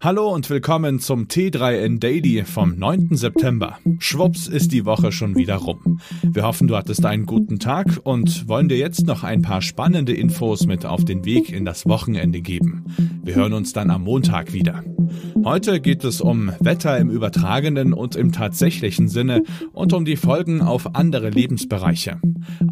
Hallo und willkommen zum T3N Daily vom 9. September. Schwupps ist die Woche schon wieder rum. Wir hoffen, du hattest einen guten Tag und wollen dir jetzt noch ein paar spannende Infos mit auf den Weg in das Wochenende geben. Wir hören uns dann am Montag wieder. Heute geht es um Wetter im übertragenen und im tatsächlichen Sinne und um die Folgen auf andere Lebensbereiche.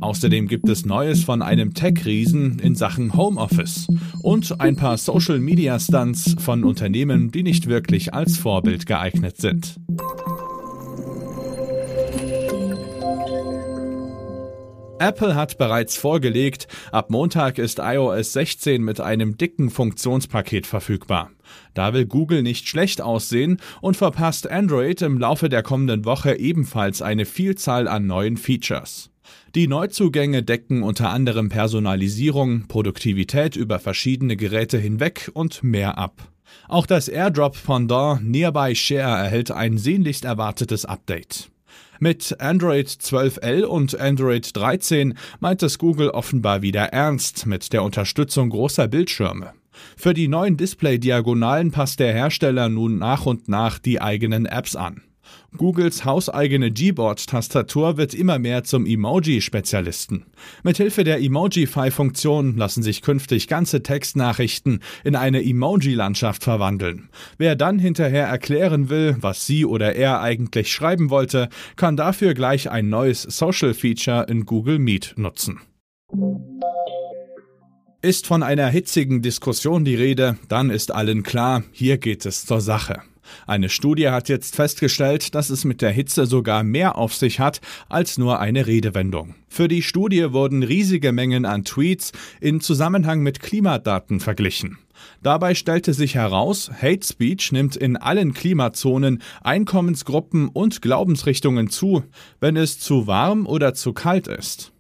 Außerdem gibt es Neues von einem Tech-Riesen in Sachen Homeoffice und ein paar Social-Media-Stunts von Unternehmen, die nicht wirklich als Vorbild geeignet sind. Apple hat bereits vorgelegt, ab Montag ist iOS 16 mit einem dicken Funktionspaket verfügbar. Da will Google nicht schlecht aussehen und verpasst Android im Laufe der kommenden Woche ebenfalls eine Vielzahl an neuen Features. Die Neuzugänge decken unter anderem Personalisierung, Produktivität über verschiedene Geräte hinweg und mehr ab. Auch das Airdrop-Pendant Nearby Share erhält ein sehnlichst erwartetes Update. Mit Android 12L und Android 13 meint es Google offenbar wieder ernst mit der Unterstützung großer Bildschirme. Für die neuen Display-Diagonalen passt der Hersteller nun nach und nach die eigenen Apps an. Googles hauseigene Gboard-Tastatur wird immer mehr zum Emoji-Spezialisten. Mithilfe der Emojify-Funktion lassen sich künftig ganze Textnachrichten in eine Emoji-Landschaft verwandeln. Wer dann hinterher erklären will, was sie oder er eigentlich schreiben wollte, kann dafür gleich ein neues Social-Feature in Google Meet nutzen. Ist von einer hitzigen Diskussion die Rede, dann ist allen klar, hier geht es zur Sache. Eine Studie hat jetzt festgestellt, dass es mit der Hitze sogar mehr auf sich hat als nur eine Redewendung. Für die Studie wurden riesige Mengen an Tweets in Zusammenhang mit Klimadaten verglichen. Dabei stellte sich heraus, Hate Speech nimmt in allen Klimazonen, Einkommensgruppen und Glaubensrichtungen zu, wenn es zu warm oder zu kalt ist.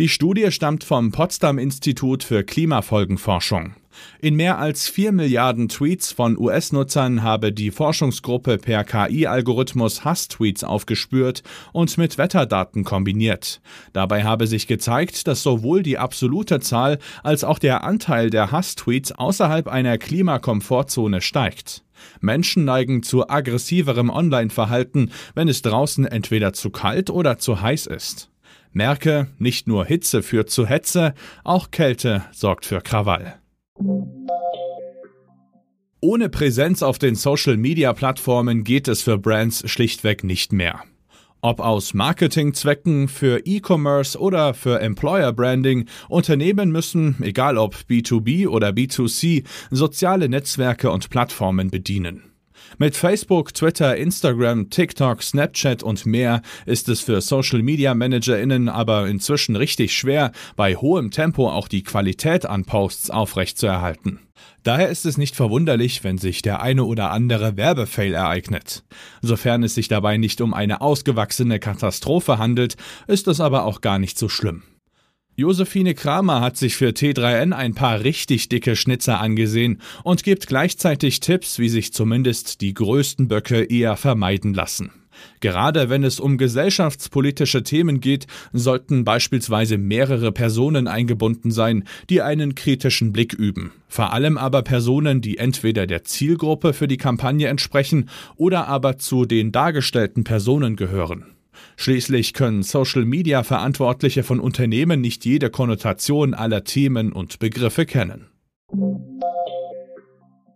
Die Studie stammt vom Potsdam Institut für Klimafolgenforschung. In mehr als 4 Milliarden Tweets von US-Nutzern habe die Forschungsgruppe per KI-Algorithmus Hass-Tweets aufgespürt und mit Wetterdaten kombiniert. Dabei habe sich gezeigt, dass sowohl die absolute Zahl als auch der Anteil der Hass-Tweets außerhalb einer Klimakomfortzone steigt. Menschen neigen zu aggressiverem Online-Verhalten, wenn es draußen entweder zu kalt oder zu heiß ist. Merke, nicht nur Hitze führt zu Hetze, auch Kälte sorgt für Krawall. Ohne Präsenz auf den Social-Media-Plattformen geht es für Brands schlichtweg nicht mehr. Ob aus Marketingzwecken, für E-Commerce oder für Employer Branding, Unternehmen müssen, egal ob B2B oder B2C, soziale Netzwerke und Plattformen bedienen. Mit Facebook, Twitter, Instagram, TikTok, Snapchat und mehr ist es für Social Media ManagerInnen aber inzwischen richtig schwer, bei hohem Tempo auch die Qualität an Posts aufrechtzuerhalten. Daher ist es nicht verwunderlich, wenn sich der eine oder andere Werbefail ereignet. Sofern es sich dabei nicht um eine ausgewachsene Katastrophe handelt, ist es aber auch gar nicht so schlimm. Josephine Kramer hat sich für T3N ein paar richtig dicke Schnitzer angesehen und gibt gleichzeitig Tipps, wie sich zumindest die größten Böcke eher vermeiden lassen. Gerade wenn es um gesellschaftspolitische Themen geht, sollten beispielsweise mehrere Personen eingebunden sein, die einen kritischen Blick üben. Vor allem aber Personen, die entweder der Zielgruppe für die Kampagne entsprechen oder aber zu den dargestellten Personen gehören. Schließlich können Social-Media-Verantwortliche von Unternehmen nicht jede Konnotation aller Themen und Begriffe kennen.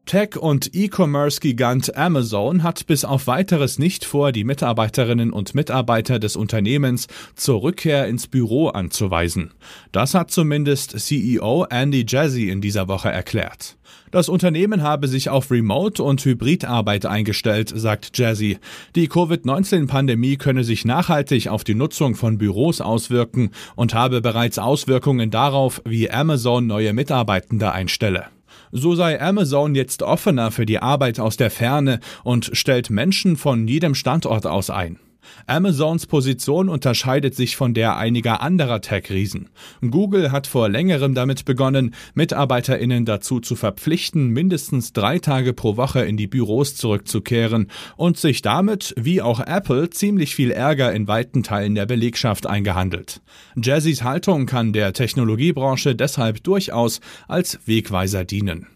Tech- und E-Commerce-Gigant Amazon hat bis auf weiteres nicht vor, die Mitarbeiterinnen und Mitarbeiter des Unternehmens zur Rückkehr ins Büro anzuweisen. Das hat zumindest CEO Andy Jassy in dieser Woche erklärt. Das Unternehmen habe sich auf Remote- und Hybridarbeit eingestellt, sagt Jazzy. Die Covid-19-Pandemie könne sich nachhaltig auf die Nutzung von Büros auswirken und habe bereits Auswirkungen darauf, wie Amazon neue Mitarbeitende einstelle. So sei Amazon jetzt offener für die Arbeit aus der Ferne und stellt Menschen von jedem Standort aus ein. Amazons Position unterscheidet sich von der einiger anderer Tech-Riesen. Google hat vor längerem damit begonnen, MitarbeiterInnen dazu zu verpflichten, mindestens drei Tage pro Woche in die Büros zurückzukehren und sich damit, wie auch Apple, ziemlich viel Ärger in weiten Teilen der Belegschaft eingehandelt. Jazzys Haltung kann der Technologiebranche deshalb durchaus als Wegweiser dienen.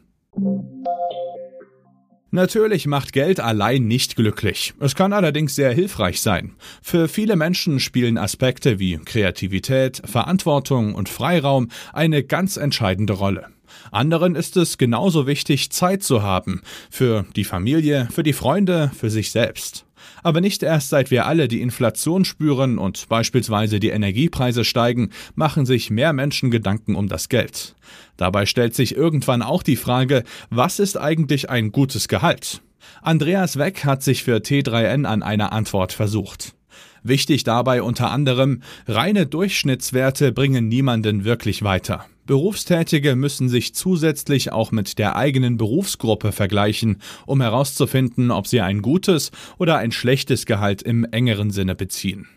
Natürlich macht Geld allein nicht glücklich. Es kann allerdings sehr hilfreich sein. Für viele Menschen spielen Aspekte wie Kreativität, Verantwortung und Freiraum eine ganz entscheidende Rolle. Anderen ist es genauso wichtig, Zeit zu haben. Für die Familie, für die Freunde, für sich selbst. Aber nicht erst seit wir alle die Inflation spüren und beispielsweise die Energiepreise steigen, machen sich mehr Menschen Gedanken um das Geld. Dabei stellt sich irgendwann auch die Frage, was ist eigentlich ein gutes Gehalt? Andreas Weck hat sich für T3N an einer Antwort versucht. Wichtig dabei unter anderem, reine Durchschnittswerte bringen niemanden wirklich weiter. Berufstätige müssen sich zusätzlich auch mit der eigenen Berufsgruppe vergleichen, um herauszufinden, ob sie ein gutes oder ein schlechtes Gehalt im engeren Sinne beziehen.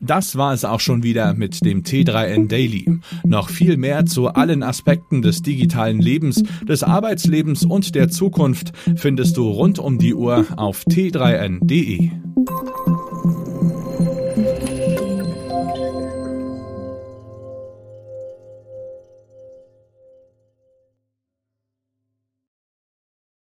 Das war es auch schon wieder mit dem T3N Daily. Noch viel mehr zu allen Aspekten des digitalen Lebens, des Arbeitslebens und der Zukunft findest du rund um die Uhr auf t3n.de.